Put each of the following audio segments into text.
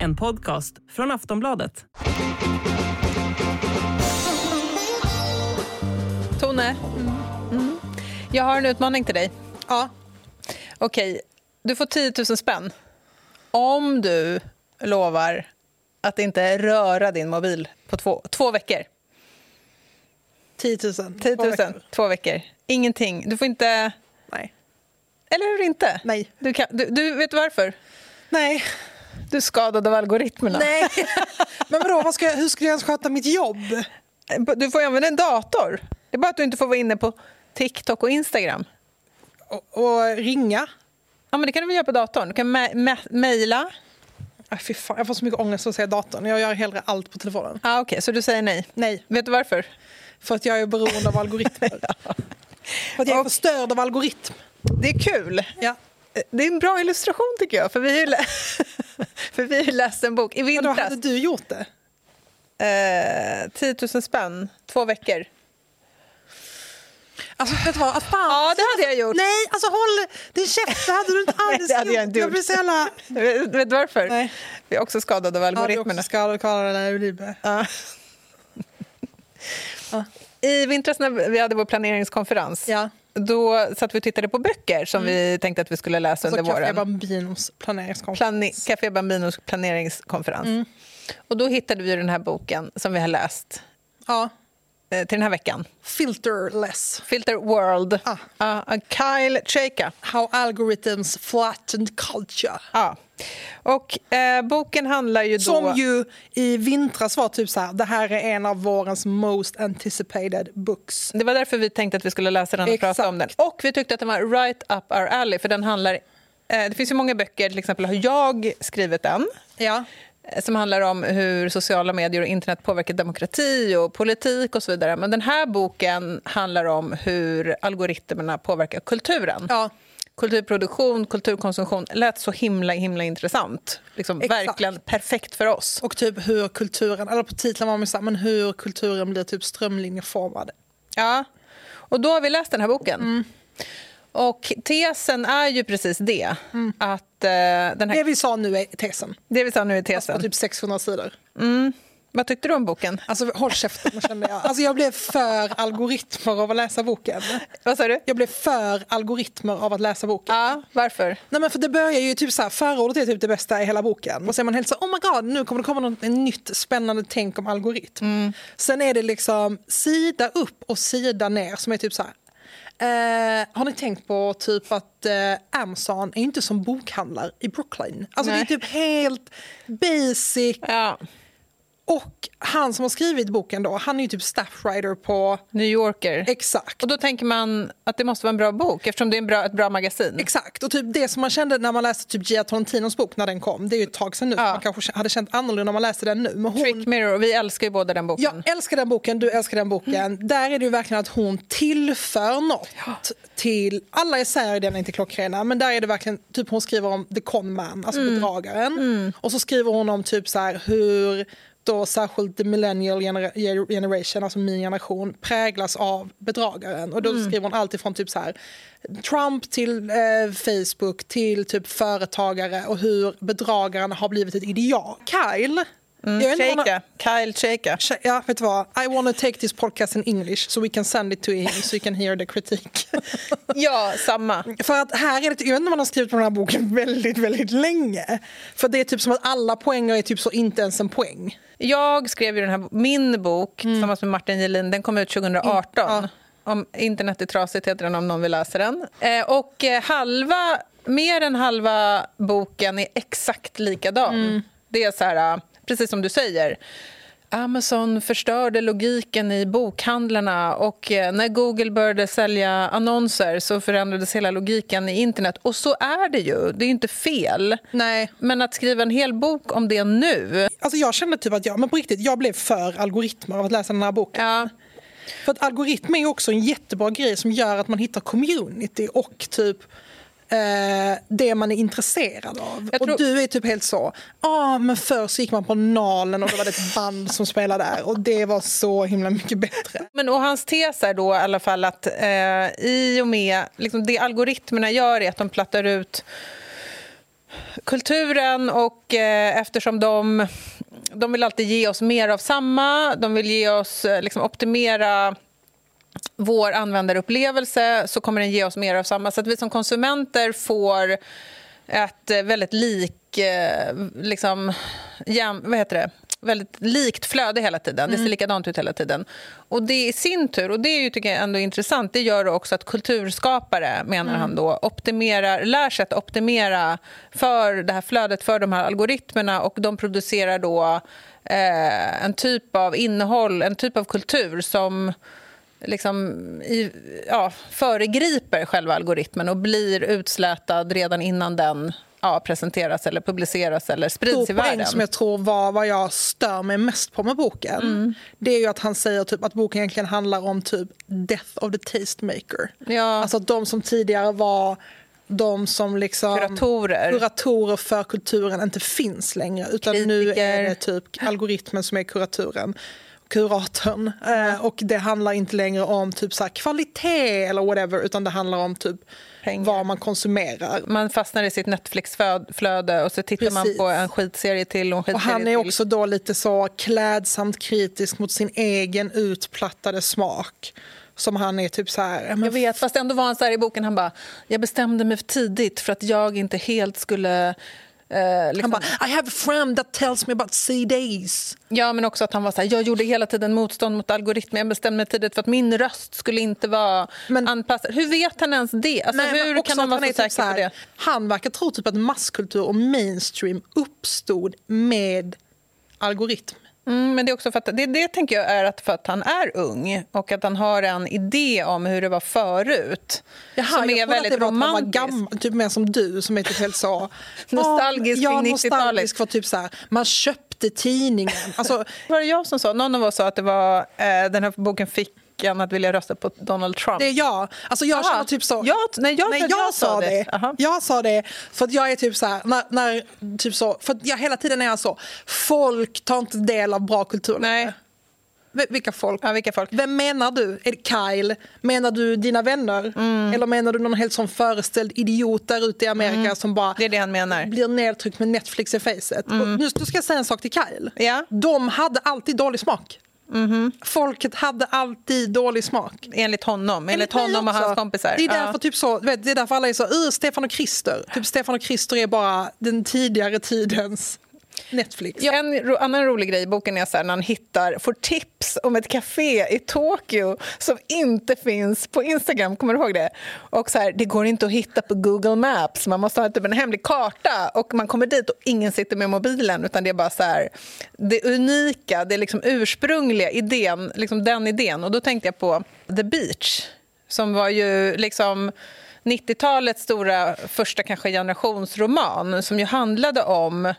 En podcast från Aftonbladet. Tone, mm. jag har en utmaning till dig. Ja. Okej, du får 10 000 spänn om du lovar att inte röra din mobil på två, två veckor. 10 000. 10 000, Två två veckor. veckor. Ingenting. Du får inte... Nej. Eller hur inte? Nej. Du, kan, du, du vet varför? Nej. Du är skadad av algoritmerna. Nej. Men vadå, vad ska jag, hur ska jag ens sköta mitt jobb? Du får ju använda en dator. Det är bara att du inte får vara inne på TikTok och Instagram. Och, och ringa? Ja, men det kan du väl göra på datorn? Du kan me- me- mejla. Fy fan, jag får så mycket ångest av att säga datorn. Jag gör hellre allt på telefonen. Ah, Okej, så du säger nej? Nej, Vet du varför? för att jag är beroende av algoritmer. För att jag är Och- förstörd av algoritm. Det är kul. Ja. Det är en bra illustration tycker jag. För vi för vi har ju läst en bok i vintras. hade du gjort det? Eh, 10 000 spänn, två veckor. Alltså, vet du vad? Ah, Fan. Ja, det hade jag gjort. Nej, alltså håll din käft. Det hade du inte Nej, alls det hade jag Jag gjort. blir så jävla... Vet du varför? Nej. Vi är också skadade av Ja, du är algoritmerna. också skadad, Karl Liebe. Ja. I vintras när vi hade vår planeringskonferens Ja. Då satt vi och tittade på böcker som vi tänkte att vi skulle läsa Så under Café våren. Bambinos planeringskonferens. Plane- Café Bambinos planeringskonferens. Mm. Och då hittade vi den här boken som vi har läst Ja. eh, till den här veckan. Filterless. Filter World. Ah. Av Kyle Chayka. How algorithms flattened culture. Ja. Och eh, boken handlar ju då... Som ju i vintras var typ så här, det här är en av vårens most anticipated books. Det var därför vi tänkte att vi skulle läsa den och Exakt. prata om den. Och vi tyckte att den var right up our alley, för den handlar... Eh, det finns ju många böcker, till exempel har jag skrivit en Ja. eh, som handlar om hur sociala medier och internet påverkar demokrati och politik och så vidare. Men den här boken handlar om hur algoritmerna påverkar kulturen. ja. Kulturproduktion, kulturkonsumtion lät så himla himla intressant. Liksom, verkligen perfekt för oss. Och typ hur kulturen, eller på titeln var man så men hur kulturen blir typ strömlinjeformad. Ja, och då har vi läst den här boken. Mm. Och tesen är ju precis det. Att eh, den Det här, vi sa nu är tesen. det vi sa nu är På tesen. typ 600 sidor. Vad tyckte du om boken? Alltså håll käften kände jag. Alltså jag blev för algoritmer av att läsa boken. Vad sa du? Jag blev för algoritmer av att läsa boken. Ja, varför? Nej men för det börjar ju typ så här, förordet är typ det bästa i hela boken. Och sen är man helt så oh my god, nu kommer det komma något nytt spännande tänk om algoritm. Sen är det liksom sida upp och sida ner som är typ så här. Eh, har ni tänkt på typ att eh, Amazon är inte som bokhandlar i Brooklyn? Alltså Nej. det är typ helt basic. Ja, Och han som har skrivit boken då, han är ju typ staffwriter på New Yorker. Exakt. Och då tänker man att det måste vara en bra bok eftersom det är en bra, ett bra magasin. Exakt, och typ det som man kände när man läste typ Gia Torontinos bok när den kom, det är ju ett tag sedan nu, Ja. man kanske hade känt annorlunda om man läste den nu. Men hon, Trick Mirror, vi älskar ju båda den boken. jag älskar den boken, du älskar den boken. Där är det ju verkligen att hon tillför något till, alla essäer i den är inte klockrena, men där är det verkligen, typ hon skriver om the con man, alltså bedragaren. Och så skriver hon om typ så här hur då särskilt the millennial genera- generation, alltså min generation, präglas av bedragaren. Och då skriver hon allt ifrån typ så här Trump till eh, Facebook till typ företagare och hur bedragaren har blivit ett ideal. Kyle, han- Chayka, Kyle. Tje- Ja, vet du vad? I want to take this podcast in English so we can send it to him so he can hear the critique. Ja, samma. För att här är det, jag vet inte om man har skrivit på den här boken väldigt, väldigt länge. För det är typ som att alla poänger är typ så inte ens en poäng. Jag skrev ju den här, min bok tillsammans med Martin Gelin, den kom ut 2018. Ja. Om Internet är trasigt heter den om någon vill läsa den. Eh, och eh, halva, mer än halva boken är exakt likadan. Det är så här, eh, precis som du säger. Amazon förstörde logiken i bokhandlarna och eh, när Google började sälja annonser så förändrades hela logiken i internet. Och så är det ju, det är inte fel. Nej. Men att skriva en hel bok om det nu... Alltså jag kände typ att jag, men på riktigt, jag blev för algoritmer av att läsa den här boken. Ja, För att algoritm är också en jättebra grej som gör att man hittar community och typ eh, det man är intresserad av. Tror- Och du är typ helt så, ja ah, men förr så gick man på Nalen och då var det ett band som spelade där och det var så himla mycket bättre. Men och hans tes är då i alla fall att eh, i och med liksom det algoritmerna gör är att de plattar ut kulturen och eh, eftersom de, de vill alltid ge oss mer av samma, de vill ge oss, eh, liksom optimera vår användarupplevelse så kommer den ge oss mer av samma. Så att vi som konsumenter får ett eh, väldigt lik, eh, liksom, jäm, vad heter det? väldigt likt flöde hela tiden. Det ser mm. likadant ut hela tiden. Och det i sin tur, och det är ju, tycker jag ändå intressant, det gör också att kulturskapare, menar mm. han då, optimerar, lär sig att optimera för det här flödet, för de här algoritmerna och de producerar då eh, en typ av innehåll, en typ av kultur som liksom i, ja, föregriper själva algoritmen och blir utslätad redan innan den ja, presenteras eller publiceras eller sprids i världen. som jag tror var vad jag stör mig mest på med boken. Mm. Det är ju att han säger typ att boken egentligen handlar om typ death of the tastemaker. Ja. Alltså att de som tidigare var de som liksom kuratorer. kuratorer för kulturen inte finns längre. Utan Kritiker. nu är det typ algoritmen som är kuraturen kuratorn. Mm. och det handlar inte längre om typ så kvalitet eller whatever utan det handlar om typ Pengar. vad man konsumerar. Man fastnar i sitt Netflix-flöde och så tittar Precis. man på en skitserie till och en Och han är också då lite så klädsamt kritisk mot sin egen utplattade smak som han är typ så här... Men... Jag vet, fast ändå var han så här i boken, han bara, jag bestämde mig för tidigt för att jag inte helt skulle Eh, liksom. Han bara, I have a friend that tells me about CDs. Ja, men också att han var så här, jag gjorde hela tiden motstånd mot algoritmer. Jag bestämde mig tidigt för att min röst skulle inte vara men, anpassad. Hur vet han ens det? Alltså, nej, hur kan han vara så säker typ så här, på det? Han verkar tro typ att masskultur och mainstream uppstod med algoritm. Mm, men det är också för att, det, det tänker jag är att för att han är ung och att han har en idé om hur det var förut. Jaha, som är väldigt att det romantisk. Var gammal, typ mer som du som är typ helt så... nostalgisk ja, nostalgisk för typ så här, man köpte tidningen. Alltså, var det jag som sa, någon av oss sa att det var, eh, den här boken fick än att vilja rösta på Donald Trump? Det är jag. Alltså jag känner typ så. Jag, nej, jag, nej, jag, jag sa det. det. Jag sa det för att jag är typ så här, när, när, typ så, för jag hela tiden är så, folk tar inte del av bra kultur. Nej. Vilka folk? Ja, vilka folk? Vem menar du? Är det Kyle? Menar du dina vänner? Mm. Eller menar du någon helt som föreställd idiot där ute i Amerika mm. som bara det är det han menar. blir nedtryckt med Netflix i facet? Mm. nu ska jag säga en sak till Kyle. Ja. De hade alltid dålig smak. Mm -hmm. Folket hade alltid dålig smak. Enligt honom, enligt, enligt honom och hans kompisar. Det är därför, ja. typ så, vet, det är därför alla är så, Stefan och Krister. Typ Stefan och Krister är bara den tidigare tidens Netflix. Ja, en annan rolig grej i boken är så här, när han hittar, får tips om ett café i Tokyo som inte finns på Instagram. Kommer du ihåg det? Och så här, Det går inte att hitta på Google Maps. Man måste ha typ en hemlig karta. Och Man kommer dit och ingen sitter med mobilen. utan Det är bara så här, det unika, det liksom ursprungliga idén, liksom den idén. Och Då tänkte jag på The Beach, som var ju liksom 90-talets stora första kanske generationsroman som ju handlade om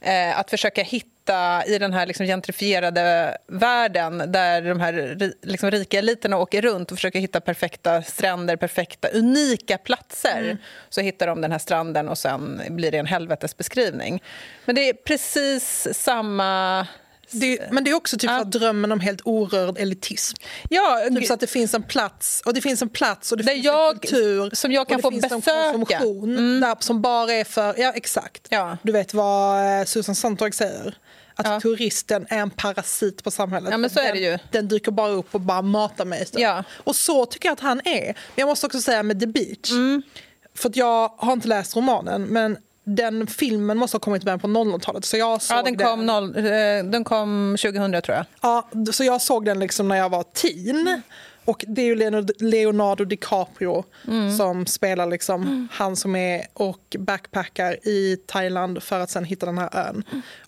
eh, att försöka hitta i den här liksom gentrifierade världen där de här liksom rika eliterna åker runt och försöker hitta perfekta stränder, perfekta, unika platser. Mm. Så hittar de den här stranden och sen blir det en helvetesbeskrivning. Men det är precis samma det, men det är också typ ja. drömmen om helt orörd elitism. Ja, typ så att det finns en plats och det finns en plats och det där finns jag, en kultur som jag kan få besöka. mm. där, som bara är för... Ja, exakt. Ja. Du vet vad eh, Susan Sontag säger? Att ja. turisten är en parasit på samhället. Ja, men så är det ju. Den dyker bara upp och bara matar mig. Ja. Och så tycker jag att han är. Men jag måste också säga med The Beach. Mm. För jag har inte läst romanen, men den filmen måste ha kommit med på 00-talet. Så jag såg ja, den kom, den. Noll, eh, den kom 2000 tror jag. Ja, så jag såg den liksom när jag var teen. Mm. Och det är ju Leonardo DiCaprio mm. som spelar liksom mm. han som är och backpackar i Thailand för att sen hitta den här ön.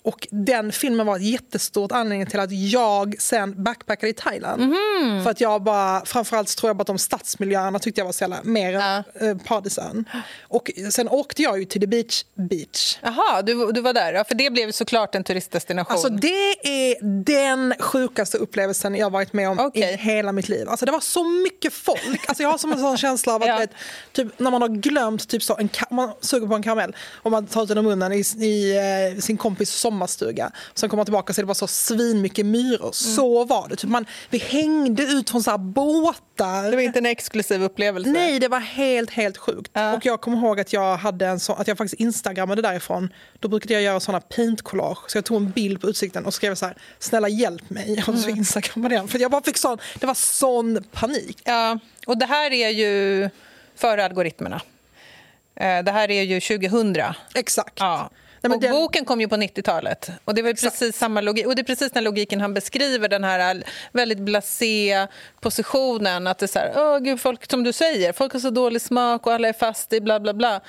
Och den filmen var ett jättestort anledning till att jag sen backpackade i Thailand. Mm. För att jag bara, framförallt tror jag bara att de stadsmiljöerna tyckte jag var så jävla mer ja. än äh, paradisön. Och sen åkte jag ju till The Beach Beach. Jaha, du, du var där. Ja, för det blev såklart en turistdestination. Alltså det är den sjukaste upplevelsen jag varit med om okay. i hela mitt liv. Alltså det var så mycket folk. Alltså jag har som en sån känsla av att Ja. vet, typ, när man har glömt typ så, en man suger på en karamell och man tar ut den ur munnen i, i eh, sin kompis sommarstuga. Sen kommer man tillbaka och så det bara så svinmycket myror. Mm. Så var det. Typ man, vi hängde ut från så här båtar. Det var inte en exklusiv upplevelse. Nej, det var helt, helt sjukt. Ja. Och jag kommer ihåg att jag hade en sån, att jag faktiskt instagrammade därifrån. Då brukade jag göra såna paint-collage. Så jag tog en bild på utsikten och skrev så här, snälla hjälp mig. Och Mm. så instagrammade jag. För jag bara fick sån, det var sån panik. Ja, och det här är ju före algoritmerna. Eh, Det här är ju 2000. Exakt. Ja. Nej, men och den- Boken kom ju på 90-talet. Och det var ju precis samma logik. Och det är precis den logiken han beskriver, den här väldigt blasé positionen. Att det är så här, åh gud, folk som du säger, folk har så dålig smak och alla är fast i bla bla bla.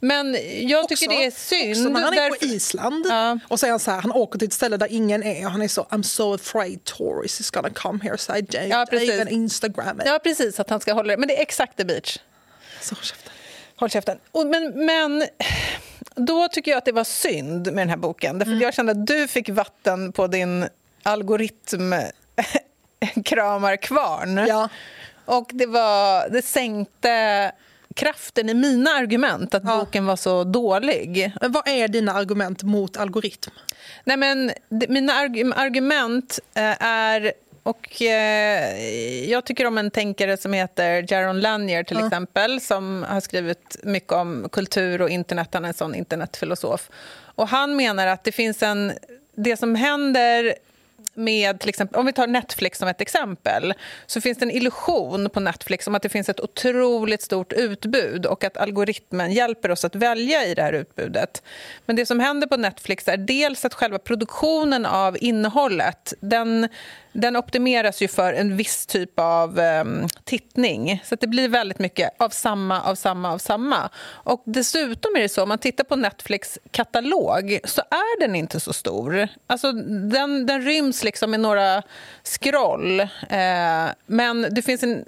Men jag tycker det är synd. Också när han är därför- på Island Ja. och säger han så här, han åker till ett ställe där ingen är och han är så I'm so afraid tourists is gonna come here so I don't Ja, precis. even Instagram it. Ja, precis, att han ska hålla det. Men det är exakt the beach. Så, käften. Håll käften. Och, men, men då tycker jag att det var synd med den här boken. Därför att jag kände att du fick vatten på din algoritm kramarkvarn. Ja. Och det, var, det sänkte kraften i mina argument att Ja. boken var så dålig. Men vad är dina argument mot algoritm? Nej, men mina arg- argument eh, är... Och eh, Jag tycker om en tänkare som heter Jaron Lanier till exempel som har skrivit mycket om kultur och internet. Han är en sån internetfilosof. Och han menar att det finns en... Det som händer med till exempel, om vi tar Netflix som ett exempel så finns det en illusion på Netflix om att det finns ett otroligt stort utbud och att algoritmen hjälper oss att välja i det här utbudet. Men det som händer på Netflix är dels att själva produktionen av innehållet den, den optimeras ju för en viss typ av um, tittning. Så att det blir väldigt mycket av samma, av samma, av samma. Och dessutom är det så, om man tittar på Netflix katalog så är den inte så stor. Alltså, den, den ryms liksom i några scroll. Eh, men det finns en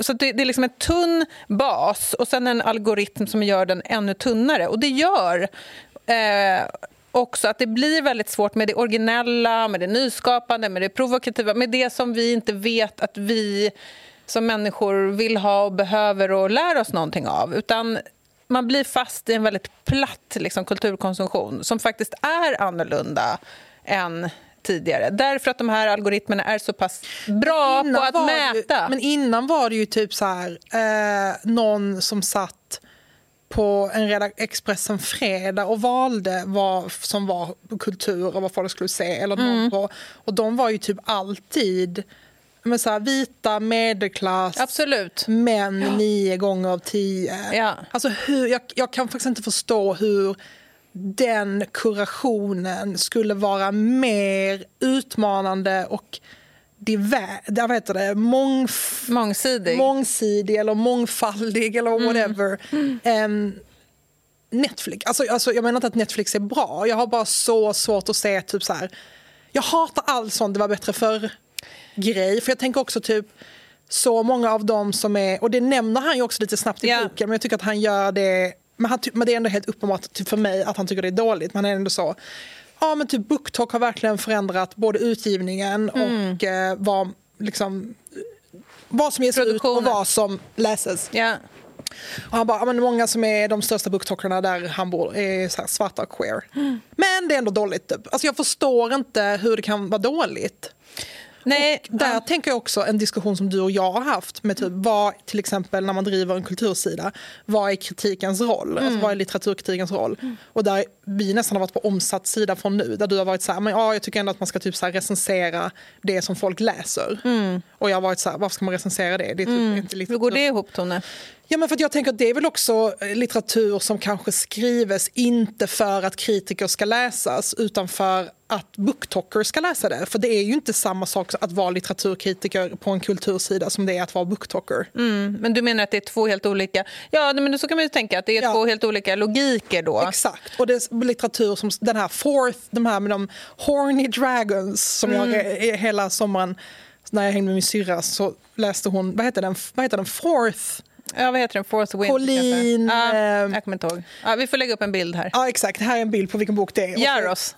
så det, det är liksom en tunn bas och sen en algoritm som gör den ännu tunnare. Och det gör eh, också att det blir väldigt svårt med det originella, med det nyskapande, med det provokativa, med det som vi inte vet att vi som människor vill ha och behöver och lär oss någonting av. Utan man blir fast i en väldigt platt liksom, kulturkonsumtion som faktiskt är annorlunda än tidigare. Därför att de här algoritmerna är så pass bra på att var det mäta. men innan var det ju typ så här, eh, någon som satt på en Expressen Fredag och valde vad som var kultur och vad folk skulle se. Eller Mm. på, och de var ju typ alltid men så här, vita, medelklass, Absolut. män nio gånger av tio. Ja. Alltså hur, jag, jag kan faktiskt inte förstå hur den kurationen skulle vara mer utmanande och divär, vad heter det, mångf, Mångsidig. mångsidig eller mångfaldig eller Mm. whatever. än Netflix. Alltså, alltså, jag menar inte att Netflix är bra. Jag har bara så svårt att se typ så här. Jag hatar all sån det var bättre för grej. För jag tänker också typ så många av dem som är, och det nämner han ju också lite snabbt i Ja. boken, men jag tycker att han gör det, men, han, men det är ändå helt uppenbart typ för mig att han tycker det är dåligt, men han är ändå så. Ja men typ BookTok har verkligen förändrat både utgivningen Mm. och eh, vad, liksom, vad som ges ut och vad som läses. Ja. Och han bara, ja, men många som är de största booktalkerna där han bor är svarta och queer. Mm. Men det är ändå dåligt. Typ. Alltså jag förstår inte hur det kan vara dåligt. Nej, Där ja. tänker jag också en diskussion som du och jag har haft med typ vad, till exempel när man driver en kultursida, vad är kritikens roll? Mm. Alltså, vad är litteraturkritikens roll? Och där vi nästan har varit på omsatt sida från nu, där du har varit så här, men ja, jag tycker ändå att man ska typ så recensera det som folk läser. Och jag har varit så här, varför ska man recensera det? Det är typ inte Mm. Hur litteratur. går det ihop, Tone? Ja, men för jag tänker att det är väl också eh, litteratur som kanske skrives inte för att kritiker ska läsas utan för att booktalkers ska läsa det. För det är ju inte samma sak att vara litteraturkritiker på en kultursida som det är att vara booktalker. Mm, men du menar att det är två helt olika... Ja, men så kan man ju tänka att det är Ja. två helt olika logiker då. Exakt. Och det är litteratur som den här fourth, de här med de horny dragons som jag eh, hela sommaren när jag hängde med min syrra så läste hon, vad heter den, vad heter den fourth? Ja, vad heter den? Fourth Wind? Kanske? Ja, ehm, jag kommer inte ihåg. Ja, vi får lägga upp en bild här. Ja exakt, här är en bild på vilken bok det är. Jaros.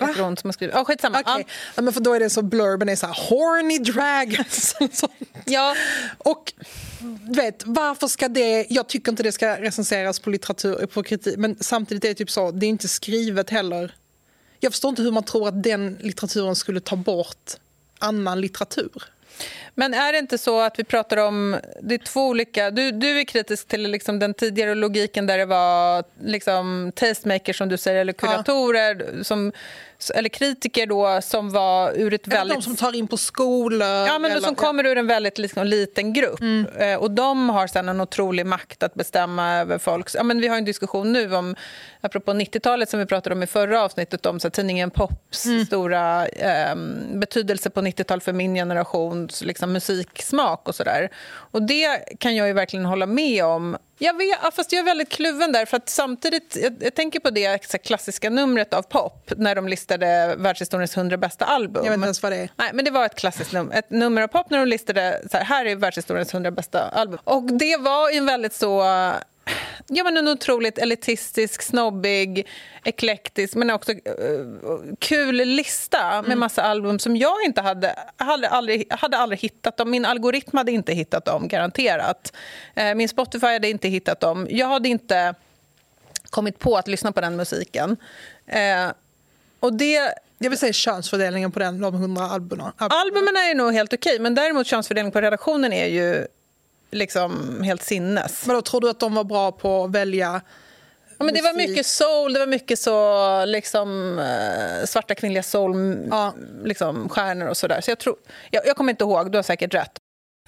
heter hon som har skrivit. Ja, skitsamma. Okej, Ja. men för då är det så blurben är så här horny dragons. Ja. Och vet, varför ska det... Jag tycker inte det ska recenseras på litteratur, på kritik, men samtidigt är det typ så, det är inte skrivet heller. Jag förstår inte hur man tror att den litteraturen skulle ta bort annan litteratur. Men är det inte så att vi pratar om... Det är två olika... Du, du är kritisk till liksom den tidigare logiken där det var liksom tastemakers, som du säger, eller kuratorer, som, eller kritiker då, som var ur ett Eller väldigt... de som tar in på skolor. Ja, men eller, som kommer ur en väldigt liksom, liten grupp. Mm. Eh, och De har sen en otrolig makt att bestämma över folks... Ja, men vi har en diskussion nu om, apropå 90-talet som vi pratade om i förra avsnittet, om så här, tidningen Pops Mm. stora eh, betydelse på 90-talet för min generations liksom, musiksmak och sådär. Och det kan jag ju verkligen hålla med om. Jag vet, fast jag är väldigt kluven där, för att samtidigt... Jag, jag tänker på det klassiska numret av Pop, när de listade världshistoriens 100 bästa album. Jag vet inte ens vad det är. Nej, men det var ett klassiskt nummer, ett nummer av pop när de listade så här, här är världshistoriens 100 bästa album. Och det var en väldigt så... Ja, men en otroligt elitistisk, snobbig, eklektisk men också eh, kul lista med massa album som jag inte hade, hade, aldrig, hade aldrig hittat dem. Min algoritm hade inte hittat dem, garanterat. Eh, min Spotify hade inte hittat dem. Jag hade inte kommit på att lyssna på den musiken. Eh, och det Jag vill säga könsfördelningen på den, de 100 albumen. Albumen är nog helt okej, men däremot könsfördelning på redaktionen är ju liksom helt sinnes. Men då tror du att de var bra på att välja Ja, men det var mycket soul, det var mycket så liksom eh, svarta kvinnliga soul Ja. liksom, stjärnor och sådär. Så jag, tror, jag, jag kommer inte ihåg, du har säkert rätt.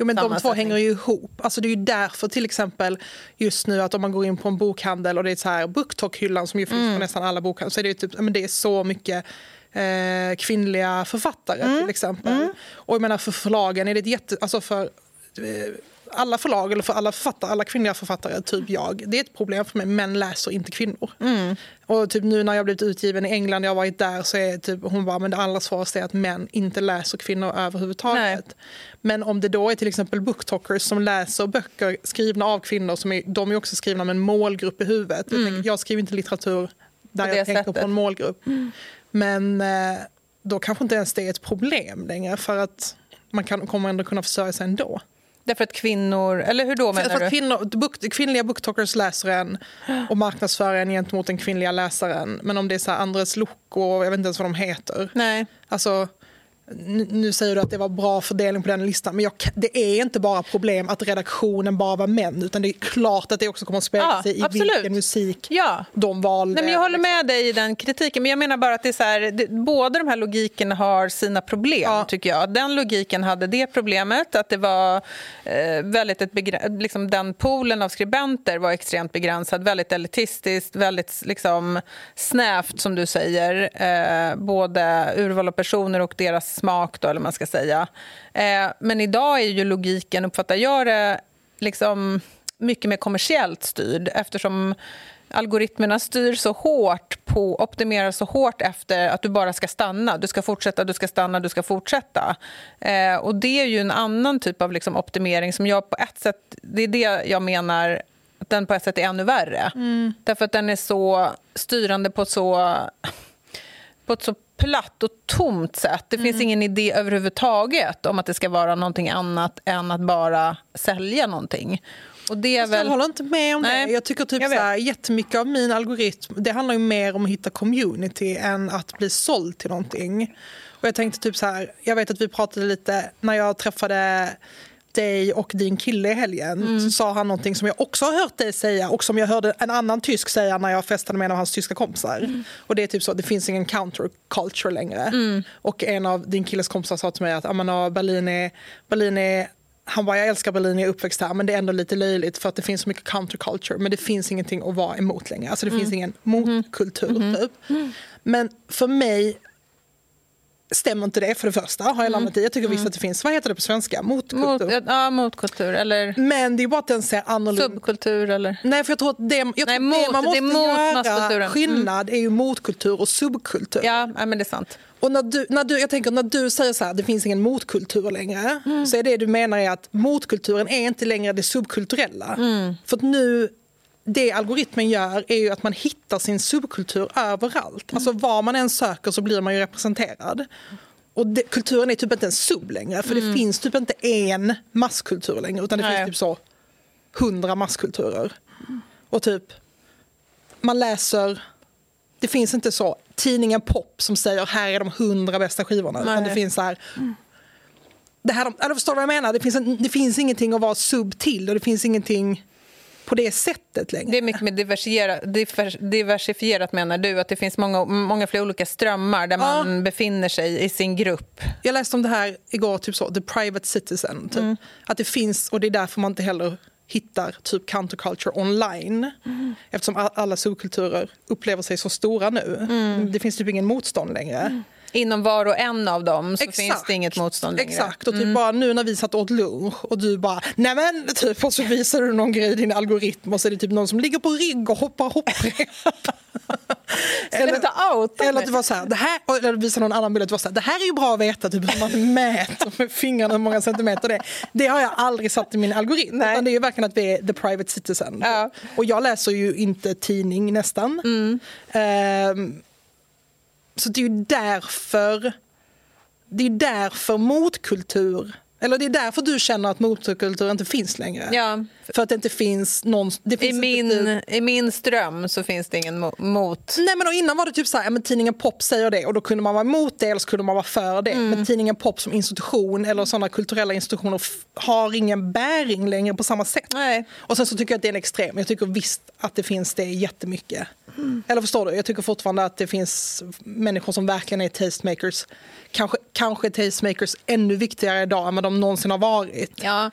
Jo, men de två hänger ju ihop. Alltså det är ju därför till exempel just nu att om man går in på en bokhandel och det är så här BookTok-hyllan som ju finns Mm. på nästan alla bokhandlar så är det, typ, men det är så mycket eh, kvinnliga författare Mm. till exempel. Och jag menar för förlagen är det ett jätte... Alltså för, eh, alla förlag eller för alla författare, alla kvinnliga författare, typ jag, det är ett problem för mig. Män läser inte kvinnor. Mm. Och typ nu när jag blivit utgiven i England, jag har varit där, så är typ, hon bara, men det allra svåraste är att män inte läser kvinnor överhuvudtaget. Men om det då är till exempel booktalkers som läser böcker skrivna av kvinnor, som är, de är också skrivna med en målgrupp i huvudet. Jag, tänker, jag skriver inte litteratur där Mm. Jag tänker sättet. Mm. på en målgrupp. Men eh, då kanske inte ens det är ett problem längre, för att man kan, kommer ändå kunna försörja sig ändå. Därför att kvinnor... Eller hur då, För, menar för du? att kvinnor, book, kvinnliga booktalkers läser en och marknadsför en gentemot den kvinnliga läsaren. Men om det är så här Andres Lucco, jag vet inte ens vad de heter. Nej. Alltså, nu, säger du att det var bra fördelning på den listan, men jag, det är inte bara problem att redaktionen bara var män, utan det är klart att det också kommer att spegla Ja, sig i absolut. vilken musik Ja. de valde. Nej, men jag håller med dig i den kritiken, men jag menar bara att det är så här, det, båda de här logikerna har sina problem, Ja. tycker jag. Den logiken hade det problemet, att det var eh, väldigt ett liksom den poolen av skribenter var extremt begränsad, väldigt elitistiskt, väldigt liksom snävt, som du säger. Eh, både urval av personer och deras smak, då, eller man ska säga. Eh, men idag är ju logiken, uppfattar jag det, liksom mycket mer kommersiellt styrd eftersom algoritmerna styr så hårt på, optimerar så hårt efter att du bara ska stanna. Du ska fortsätta, du ska stanna, du ska fortsätta. Eh, och det är ju en annan typ av liksom optimering som jag på ett sätt, det är det jag menar att den på ett sätt är ännu värre. Därför att den är så styrande på så på ett så platt och tomt sätt. Det finns ingen idé överhuvudtaget om att det ska vara någonting annat än att bara sälja någonting. Och det är Jag väl... håller inte med om Nej, det. Jag tycker typ jag så här, jättemycket av min algoritm det handlar ju mer om att hitta community än att bli såld till någonting. Och jag tänkte typ så här, jag vet att vi pratade lite när jag träffade dig och din kille i helgen Mm. så sa han någonting som jag också har hört dig säga och som jag hörde en annan tysk säga när jag festade med en av hans tyska kompisar. Mm. Och det är typ så, det finns ingen counterculture längre. Mm. Och en av din killes kompisar sa till mig att "Ja, men, ja, Berlin är, Berlin är han bara, jag älskar Berlin, jag är uppväxt här, men det är ändå lite löjligt för att det finns så mycket counterculture, men det finns ingenting att vara emot längre. Alltså det Mm. finns ingen motkultur, typ. Men för mig stämmer inte det, för det första, har jag landat i. Jag tycker visst att det finns, vad heter det på svenska? Motkultur. Mot, ja, motkultur eller Men det är bara att den ser annorlunda subkultur. Eller... Nej, för jag tror att det, jag tror Nej, att mot- det man det måste är mot göra masskulturen. skillnad är ju motkultur och subkultur. Ja, men det är sant. Och när du, när du, jag tänker när du säger så här, det finns ingen motkultur längre, så är det du menar är att motkulturen är inte längre det subkulturella. För att nu det algoritmen gör är ju att man hittar sin subkultur överallt. Alltså var man än söker så blir man ju representerad. Och det, kulturen är typ inte en sub längre, för det finns typ inte en masskultur längre, utan det Nej. finns typ så hundra masskulturer. Och typ, man läser, det finns inte så tidningen Pop som säger här är de hundra bästa skivorna, utan Nej. det finns så här det här, eller förstår du vad jag menar? Det finns, en, det finns ingenting att vara sub till och det finns ingenting på det sättet längre. Det är mycket mer diversifierat, divers- diversifierat menar du? Att det finns många, många fler olika strömmar där Ja. man befinner sig i sin grupp? Jag läste om det här igår, typ så, the private citizen. Typ. Mm. Att det finns, och det är därför man inte heller hittar typ counterculture online. Mm. Eftersom alla subkulturer upplever sig så stora nu. Mm. Det finns typ ingen motstånd längre. Inom var och en av dem så Exakt. finns det inget motstånd längre. Exakt, och typ bara nu när vi satt åt lunch och du bara nej men typ och så visar du någon grej i din algoritm och så är det typ någon som ligger på rygg och hoppar hopprep. Eller inte outa Eller att det var så här, det här, eller visa någon annan bild, att det var så här, det här är ju bra att veta typ hur man mäter med fingrarna hur många centimeter det är. Det har jag aldrig satt i min algoritm. Nej. Utan det är ju verkligen att vi är the private citizen. Ja. Och jag läser ju inte tidning nästan. Ehm, så det är ju därför, det är därför motkultur, eller det är därför du känner att motkultur inte finns längre. Ja. För att det inte finns någon... Det I finns typ- min, I min ström så finns det ingen mo- mot. Nej men innan var det typ så här, ja, men tidningen Pop säger det och då kunde man vara emot det eller så kunde man vara för det. Mm. Men tidningen Pop som institution eller sådana kulturella institutioner har ingen bäring längre på samma sätt. Nej. Och sen så tycker jag att det är en extrem. Jag tycker visst att det finns det jättemycket. Mm. Eller förstår du? Jag tycker fortfarande att det finns människor som verkligen är tastemakers. Kanske, kanske är tastemakers ännu viktigare idag än vad de någonsin har varit. Ja.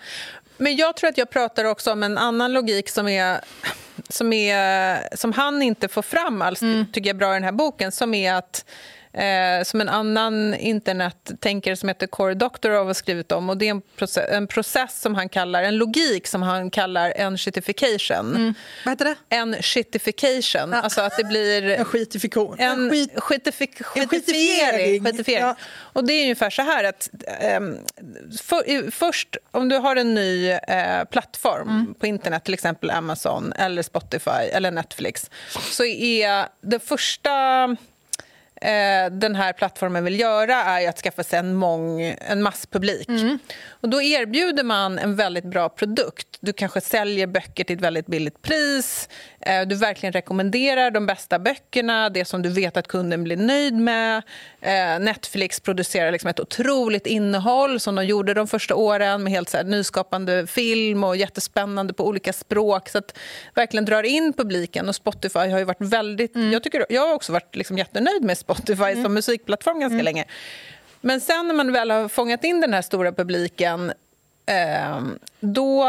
Men jag tror att jag pratar också om en annan logik som är som, är, som han inte får fram alls, tycker jag bra i den här boken, som är att Eh, som en annan internettänkare som heter Cory Doctorow har skrivit om. Och Det är en process, en process som han kallar, en logik som han kallar en-shitification. Vad heter det? En-shitification, alltså att det blir... En skitifikation. En skit... skitifik- en skitifiering. skitifiering. Ja. Och det är ungefär så här att ehm, för, först om du har en ny eh, plattform Mm. på internet, till exempel Amazon eller Spotify eller Netflix, så är det första eh, den här plattformen vill göra är att skaffa sig en, mång, en masspublik. Mm. Och då erbjuder man en väldigt bra produkt. Du kanske säljer böcker till ett väldigt billigt pris. Eh, du verkligen rekommenderar de bästa böckerna, det som du vet att kunden blir nöjd med. Eh, Netflix producerar liksom ett otroligt innehåll som de gjorde de första åren med helt så nyskapande film och jättespännande på olika språk. Så att verkligen drar in publiken. Och Spotify har varit väldigt... Jag, tycker, jag har också varit liksom jättenöjd med Spotify som musikplattform ganska länge. Men sen när man väl har fångat in den här stora publiken eh, då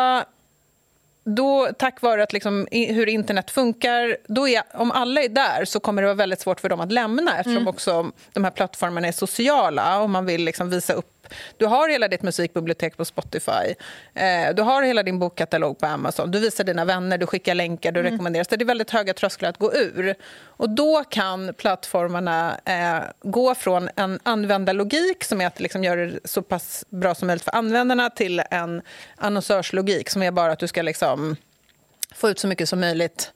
då, tack vare att liksom, i- hur internet funkar, då är, om alla är där så kommer det vara väldigt svårt för dem att lämna eftersom också de här plattformarna är sociala. Och man vill liksom visa upp du har hela ditt musikbibliotek på Spotify, eh, du har hela din bokkatalog på Amazon, du visar dina vänner, du skickar länkar, du rekommenderar. Så det är väldigt höga trösklar att gå ur. Och då kan plattformarna eh, gå från en användarlogik som är att liksom göra det så pass bra som möjligt för användarna till en annonsörslogik som är bara att du ska liksom få ut så mycket som möjligt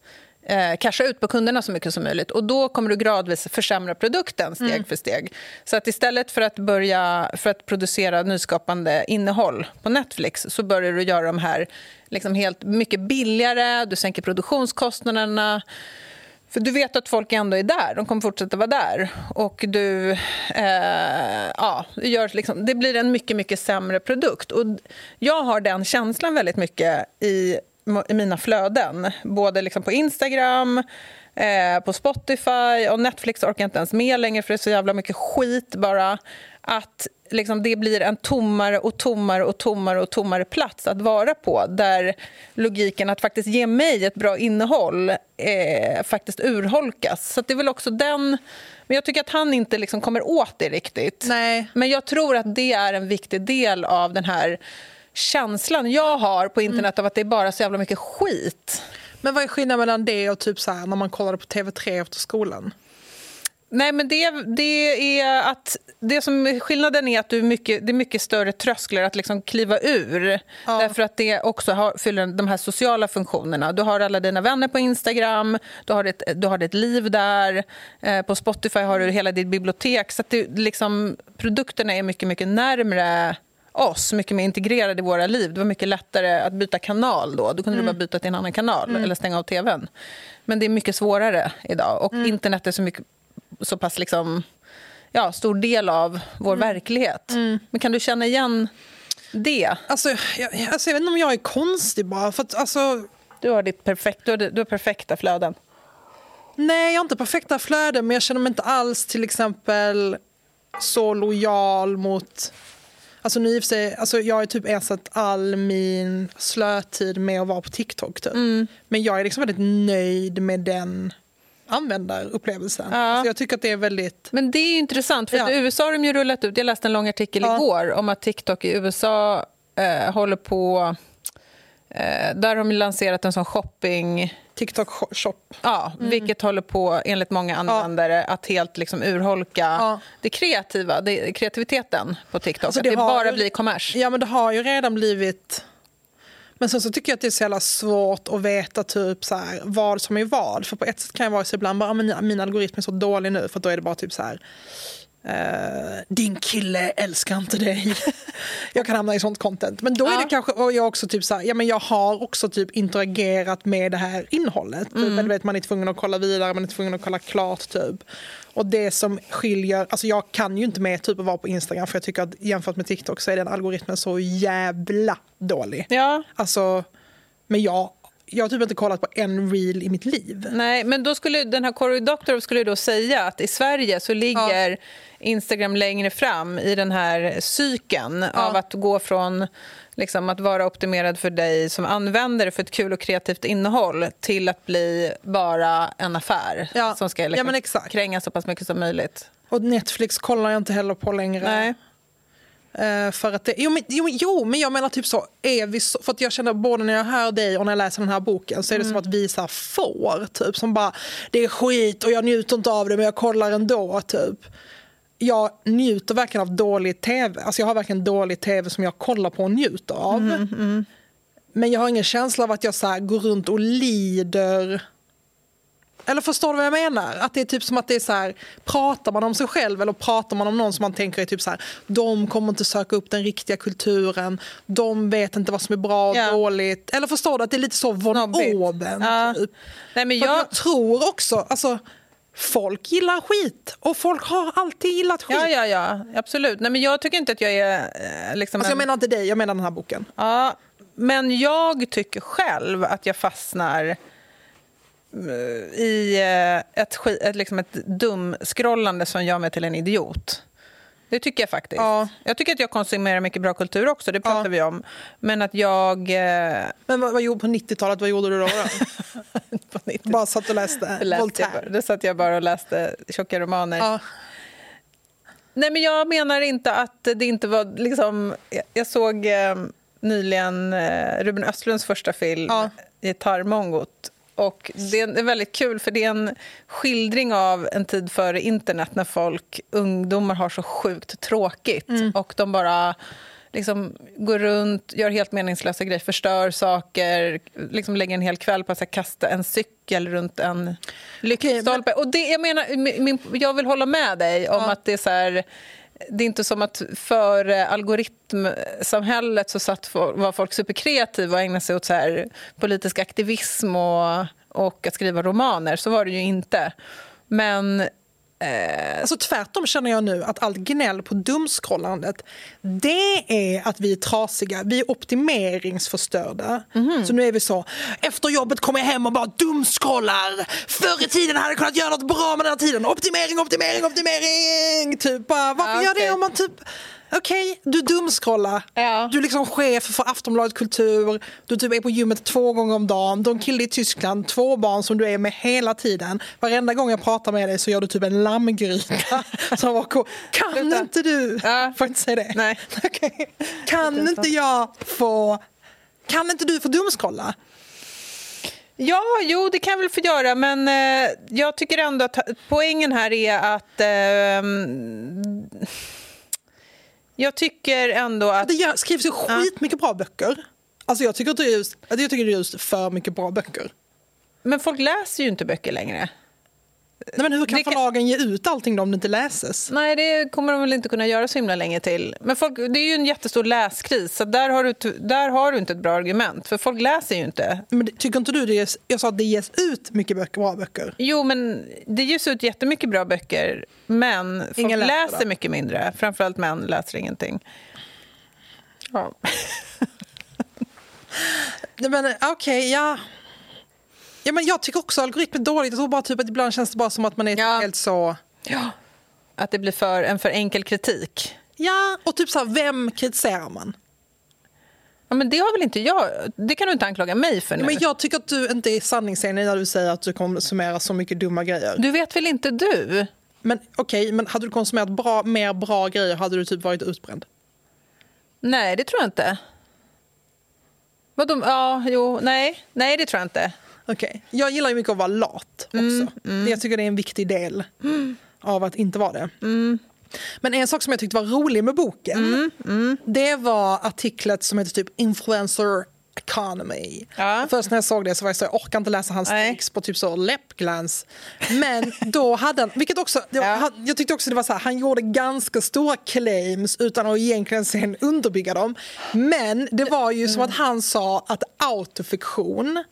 eh, casha ut på kunderna så mycket som möjligt. Och Då kommer du gradvis försämra produkten steg för steg. Så att istället för att börja för att producera nyskapande innehåll på Netflix så börjar du göra de här liksom helt mycket billigare, du sänker produktionskostnaderna. För du vet att folk ändå är där, de kommer fortsätta vara där. Och du, eh, ja, gör liksom, det blir en mycket, mycket sämre produkt. Och jag har den känslan väldigt mycket i, i mina flöden. Både liksom på Instagram, eh, på Spotify och Netflix orkar jag inte ens med längre för det är så jävla mycket skit bara. Att liksom det blir en tommare och tommare och tommare och tommare plats att vara på där logiken att faktiskt ge mig ett bra innehåll eh, faktiskt urholkas. Så det är väl också den... Men jag tycker att han inte liksom kommer åt det riktigt. Nej. Men jag tror att det är en viktig del av den här känslan jag har på internet av att det är bara så jävla mycket skit. Men vad är skillnaden mellan det och typ så här, när man kollade på TV3 efter skolan? Nej, men det, det är att... Det som skillnaden är att du är mycket, det är mycket större trösklar att liksom kliva ur. Ja. Därför att det också har, fyller de här sociala funktionerna. Du har alla dina vänner på Instagram, du har ett, du har ett liv där. Eh, på Spotify har du hela ditt bibliotek. Så att det, liksom, produkterna är mycket, mycket närmre oss, mycket mer integrerade i våra liv. Det var mycket lättare att byta kanal då. Då kunde du bara byta till en annan kanal eller stänga av tvn. Men det är mycket svårare idag. Och internet är så, mycket, så pass liksom, ja, stor del av vår verklighet. Men kan du känna igen det? Alltså, jag, alltså, jag vet inte om jag är konstig bara. För att, alltså, Du har, ditt perfekt, du har, du har perfekta flöden. nej, jag har inte perfekta flöden men jag känner mig inte alls till exempel så lojal mot... Alltså, nu sig, alltså, jag har typ ersatt all min slötid med att vara på TikTok. Typ. Men jag är liksom väldigt nöjd med den användarupplevelsen. Ja. Alltså, jag tycker att det är väldigt... Men det är intressant, för Ja. att i USA har de ju rullat ut... Jag läste en lång artikel Ja. igår om att TikTok i USA eh, håller på... Eh, där har de lanserat en sån shopping... TikTok shop. Ja, Vilket håller på, enligt många användare, att helt liksom urholka Ja. det kreativa, det, kreativiteten på TikTok. Alltså, att det det har bara ju- blir kommers. Ja, men det har ju redan blivit... Men sen så tycker jag att det är så jävla svårt att veta typ så här, vad som är vad. För på ett sätt kan jag vara så ibland bara, "Ah, min algoritm är så dålig nu för då är det bara typ så här eh, din kille älskar inte dig. jag kan hamna i sånt content. Men då är Ja. det kanske, och jag också typ så här, ja men jag har också typ interagerat med det här innehållet. Typ, eller vet, man är tvungen att kolla vidare, man är tvungen att kolla klart typ. Och det som skiljer, alltså jag kan ju inte med typ att vara på Instagram för jag tycker att jämfört med TikTok så är den algoritmen så jävla dålig. Ja, Alltså, men jag, jag har typ inte kollat på en reel i mitt liv. nej, men då skulle den här Cory Doctorow skulle då säga att i Sverige så ligger Instagram längre fram i den här cykeln av att gå från liksom, att vara optimerad för dig som användare för ett kul och kreativt innehåll till att bli bara en affär Ja. som ska Ja, liksom, kränga så pass mycket som möjligt. Och Netflix kollar jag inte heller på längre. Nej. Eh, för att det, jo, men, jo, jo, men jag menar typ så, är vi så, för att jag känner både när jag hör dig och när jag läser den här boken så är det som att vi så får, typ som bara, det är skit och jag njuter inte av det men jag kollar ändå, typ. Jag njuter verkligen av dålig tv, alltså jag har verkligen dålig tv som jag kollar på och njuter av. Men jag har ingen känsla av att jag så går runt och lider eller förstår du vad jag menar? Att det är typ som att det är så här, pratar man om sig själv eller pratar man om någon som man tänker är typ så här, de kommer inte söka upp den riktiga kulturen, de vet inte vad som är bra och Ja. dåligt. Eller förstår du att det är lite så von oben? Ja. Typ. Nej, men jag... jag tror också, alltså folk gillar skit och folk har alltid gillat skit. Ja, ja, ja, absolut. Nej, men jag tycker inte att jag är... Eh, liksom Alltså jag en- menar inte dig, jag menar den här boken. Ja, men jag tycker själv att jag fastnar i eh, ett, ett, liksom ett dumskrollande som gör mig till en idiot. Det tycker jag faktiskt. Ja. Jag tycker att jag konsumerar mycket bra kultur också, det pratar Ja. vi om. Men att jag... Eh, Men vad, vad gjorde på 90-talet, vad gjorde du då? på 90 Bara satt och läste läste Voltaire. bara- då satt jag bara och läste tjocka romaner. Ja. Nej, men jag menar inte att det inte var... Liksom, jag, jag såg eh, nyligen eh, Ruben Östlunds första film, Ja. Gitarrmongot. Och det är väldigt kul, för det är en skildring av en tid före internet när folk, ungdomar har så sjukt tråkigt. Och de bara liksom går runt, gör helt meningslösa grejer, förstör saker, liksom lägger en hel kväll på att här, kasta en cykel runt en lyktstolpe. Och det, jag, menar, min- jag vill hålla med dig om Ja. att det är så här, det är inte som att för eh, algoritmsamhället så satt, var folk superkreativa och ägnade sig åt så här politisk aktivism och, och att skriva romaner. Så var det ju inte. Men eh, Alltså tvärtom känner jag nu att allt gnäll på dumskrollandet det är att vi är trasiga, vi är optimeringsförstörda. Så nu är vi så, efter jobbet kommer jag hem och bara dumskrollar. Förr i tiden hade jag kunnat göra något bra med den här tiden. Optimering, optimering, optimering! Typ bara, varför Ja, gör okej. det om man typ Okej, du dumskrollar. Ja. Du är liksom chef för Aftonbladet Kultur. Du typ är på gymmet två gånger om dagen. Du har en kille i Tyskland, två barn som du är med hela tiden. Varenda gång jag pratar med dig så gör du typ en lammgryta. som var cool. Kan Sluta. inte du... Ja. Får inte säga det? Nej. Okej. Kan inte jag få... Kan inte du få dumskrolla? Ja, jo, det kan jag väl få göra, men eh, jag tycker ändå att poängen här är att... Eh, jag tycker ändå att... Det skrivs ju skitmycket bra böcker. Alltså jag tycker att det är just, jag tycker det är just för mycket bra böcker. Men folk läser ju inte böcker längre. Nej, men hur kan Det kan- förlagen ge ut allting om det inte läses? Nej, det kommer de väl inte kunna göra så himla länge till. Men folk, det är ju en jättestor läskris, så där har, du, där har du inte ett bra argument. För folk läser ju inte. Men tycker inte du det ges, jag sa att det ges ut mycket böcker, bra böcker? Jo, men det ges ut jättemycket bra böcker, men folk Ingen läser läser, mycket mindre. Framförallt män läser ingenting. Ja. Men okej, ja. Ja, men jag tycker också algoritmer är dåligt. Jag tror bara typ att ibland känns det bara som att man är Ja. helt så... ja. Att det blir för, en för enkel kritik. Ja, och typ så här, vem kritiserar man? Ja, men det har väl inte jag... Det kan du inte anklaga mig för nu. Ja, men jag tycker att du inte är sanningsenlig när du säger att du konsumerar så mycket dumma grejer. Du vet väl inte du? Men okej, men hade du konsumerat bra, mer bra grejer hade du typ varit utbränd. Nej, det tror jag inte. Vadå? Ja, jo, nej. Nej, det tror jag inte. Okej. Jag gillar ju mycket att vara lat också. Jag tycker det är en viktig del av att inte vara det. Men en sak som jag tyckte var rolig med boken det var artiklet som heter typ Influencer Economy. Ja. Först när jag såg det så var jag så jag orkar inte läsa hans Nej. text på typ så läppglans. Men då hade han, vilket också, var, Ja. han, jag tyckte också det var så här, han gjorde ganska stora claims utan att egentligen sen underbygga dem. Men det var ju som att han sa att autofiktion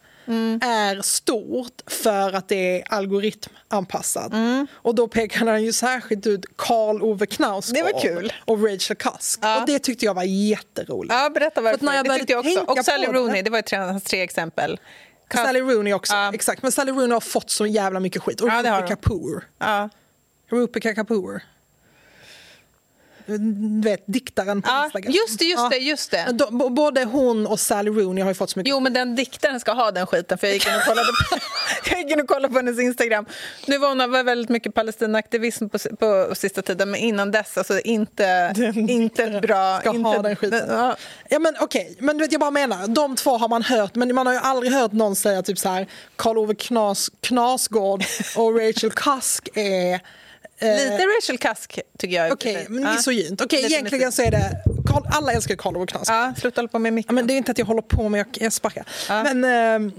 är stort för att det är algoritmanpassat. Och då pekade han ju särskilt ut Karl Ove Knausgård Det var kul. och Rachel Cusk. Ja. Och det tyckte jag var jätteroligt. Ja, berätta varför. när jag det tyckte jag också. Och Sally det- Rooney, det var ju tre, hans tre exempel. Sally Rooney också, Ja. exakt. Men Sally Rooney har fått så jävla mycket skit. Och Ja, Rupi. Kapoor. Ja. Rupi Kapoor. Du vet, diktaren på Ja, Instagram. just det, just det, just det. De, b- både hon och Sally Rooney har ju fått så mycket Jo, men den diktaren ska ha den skiten, för jag gick in och kollade på, jag gick in och kollade på hennes Instagram. Nu var hon var väldigt mycket Palestinaaktivism på, på sista tiden, men innan dess, alltså inte, inte ett bra... ska inte, ha den skiten. Ja. Ja men okej, men du vet, jag bara menar, de två har man hört, men man har ju aldrig hört någon säga typ så här Karl Ove Knas, Knasgård och Rachel Cusk är Lite Rachel Cusk, tycker jag. Okej, men Ja. misogynt. Okej, Lite egentligen misogynt. så är det, alla älskar Karl Ove Knausgård. Ja, sluta hålla på med Ja, micken. men det är inte att jag håller på med, jag, jag sparkar. Ja. Men ehm,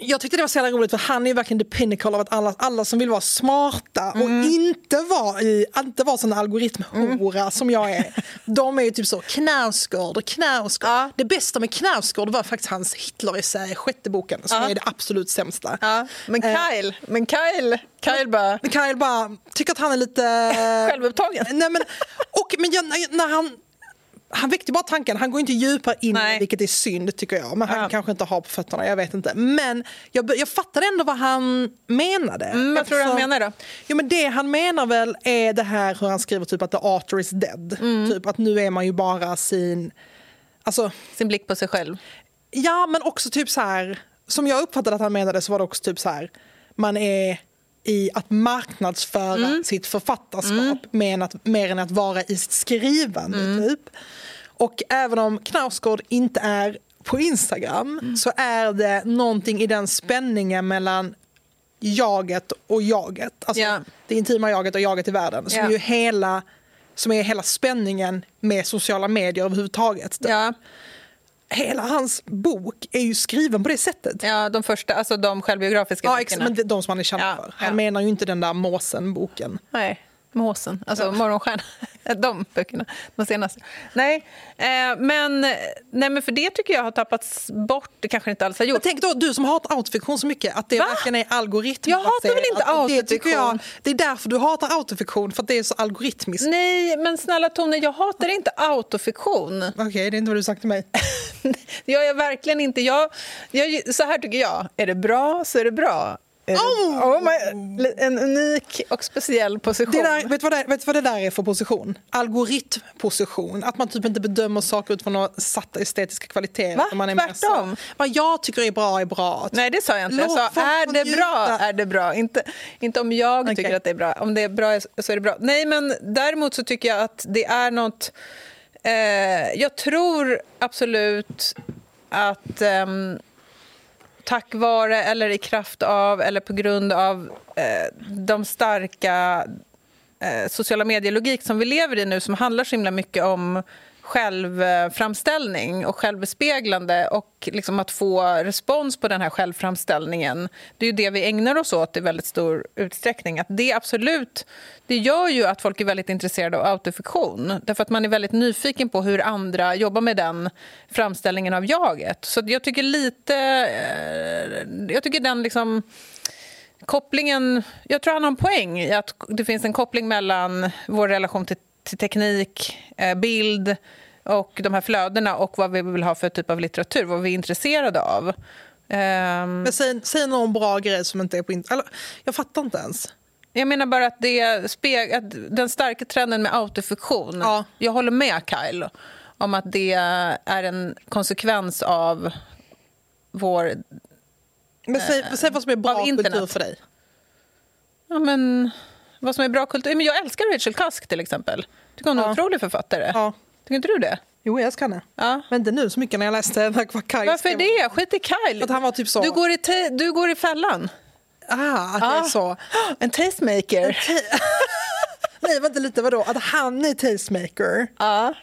jag tyckte det var så jävla roligt för han är ju verkligen the pinnacle av att alla, alla som vill vara smarta och Mm. inte vara, i, inte vara sån algoritmhora som jag är. De är ju typ så Knausgård och Knausgård. Ja. Det bästa med Knausgård var faktiskt hans Hitler-essä, sjätte boken, som Ja. är det absolut sämsta. Ja, men Eh, Kyle, men Kyle, Kyle bara... Men Kyle bara tycker att han är lite... Självupptagen. Nej, men, och, men jag, när han... Han väckte bara tanken, han går inte djupare in Nej. vilket är synd tycker jag. Men han Ja. kanske inte har på fötterna, jag vet inte. Men jag, jag fattade ändå vad han menade. Mm, vad tror du han menar då? Jo, men det han menar väl är det här hur han skriver typ att the author is dead. Mm. Typ att nu är man ju bara sin... Alltså, Sin blick på sig själv. Ja, men också typ så här, som jag uppfattade att han menade så var det också typ så här, man är i att marknadsföra Mm. sitt författarskap mer, än att, mer än att vara i sitt skrivande. Mm. Typ. Och även om Knausgård inte är på Instagram Mm. så är det någonting i den spänningen mellan jaget och jaget. Alltså Ja. det intima jaget och jaget i världen. Som, Ja. ju hela, som är hela spänningen med sociala medier överhuvudtaget. Ja, Hela hans bok är ju skriven på det sättet. ja de första, alltså de självbiografiska Ja, böckerna. men de som han är känd Ja, för. Han ja. menar ju inte den där måsen-boken. Nej, Måsen, alltså Morgonstjärna. De böckerna, de senaste. Nej, eh, men, nej, men för det tycker jag har tappats bort. Det kanske inte alls har Men gjort. tänk då, du som hatar autofiktion så mycket, att det Va? verkligen är algoritm. Jag hatar väl inte Att det, jag, autofiktion? det är därför du hatar autofiktion, för att det är så algoritmiskt. Nej, men snälla Tone, jag hatar inte autofiktion. Okej, det är inte vad du sagt till mig. Jag verkligen inte. Jag, jag, så här tycker jag, är det bra så är det bra. Det, Oh! oh my, en unik och speciell position. Det där, vet, du vad det, vet vad det där är för position? Algoritmposition. Att man typ inte bedömer saker utifrån några satta estetiska kvaliteter. Va? Man är Tvärtom. Vad jag tycker är bra är bra. Nej, det sa jag inte. Jag sa, är det bra, är det bra. Inte, inte om jag Okej. tycker att det är bra. Om det är bra så är det bra. Nej, men däremot så tycker jag att det är något... Eh, jag tror absolut att... ehm, tack vare eller i kraft av eller på grund av eh, de starka eh, sociala medier-logik som vi lever i nu som handlar så himla mycket om självframställning och självbespeglande och liksom att få respons på den här självframställningen. Det är ju det vi ägnar oss åt i väldigt stor utsträckning. Att det absolut, det gör ju att folk är väldigt intresserade av autofiktion. Därför att man är väldigt nyfiken på hur andra jobbar med den framställningen av jaget. Så jag tycker lite... Eh, jag tycker den liksom kopplingen... Jag tror han har en poäng i att det finns en koppling mellan vår relation till till teknik, eh, bild och de här flödena och vad vi vill ha för typ av litteratur, vad vi är intresserade av. Um, Men säg, säg någon bra grej som inte är på internet. Jag fattar inte ens. Jag menar bara att, det speg, att den starka trenden med autofiktion... Ja. Jag håller med Kyle om att det är en konsekvens av vår... Men säg, eh, säg vad som är bra kultur för dig. Ja, men vad som är bra kultur. Men jag älskar Rachel Cusk till exempel. Tycker hon är en otrolig författare. Ja. Tycker inte du det? Jo, jag älskar henne. Ja. Men inte nu så mycket när jag läste vad Kaj Varför skrev. det? Skit i Kyle. Att han var typ så. Du går i, du går i fällan. Ah, att ah. är så. En tastemaker. Nej, vänta lite. Vadå? Att han är tastemaker? Ja.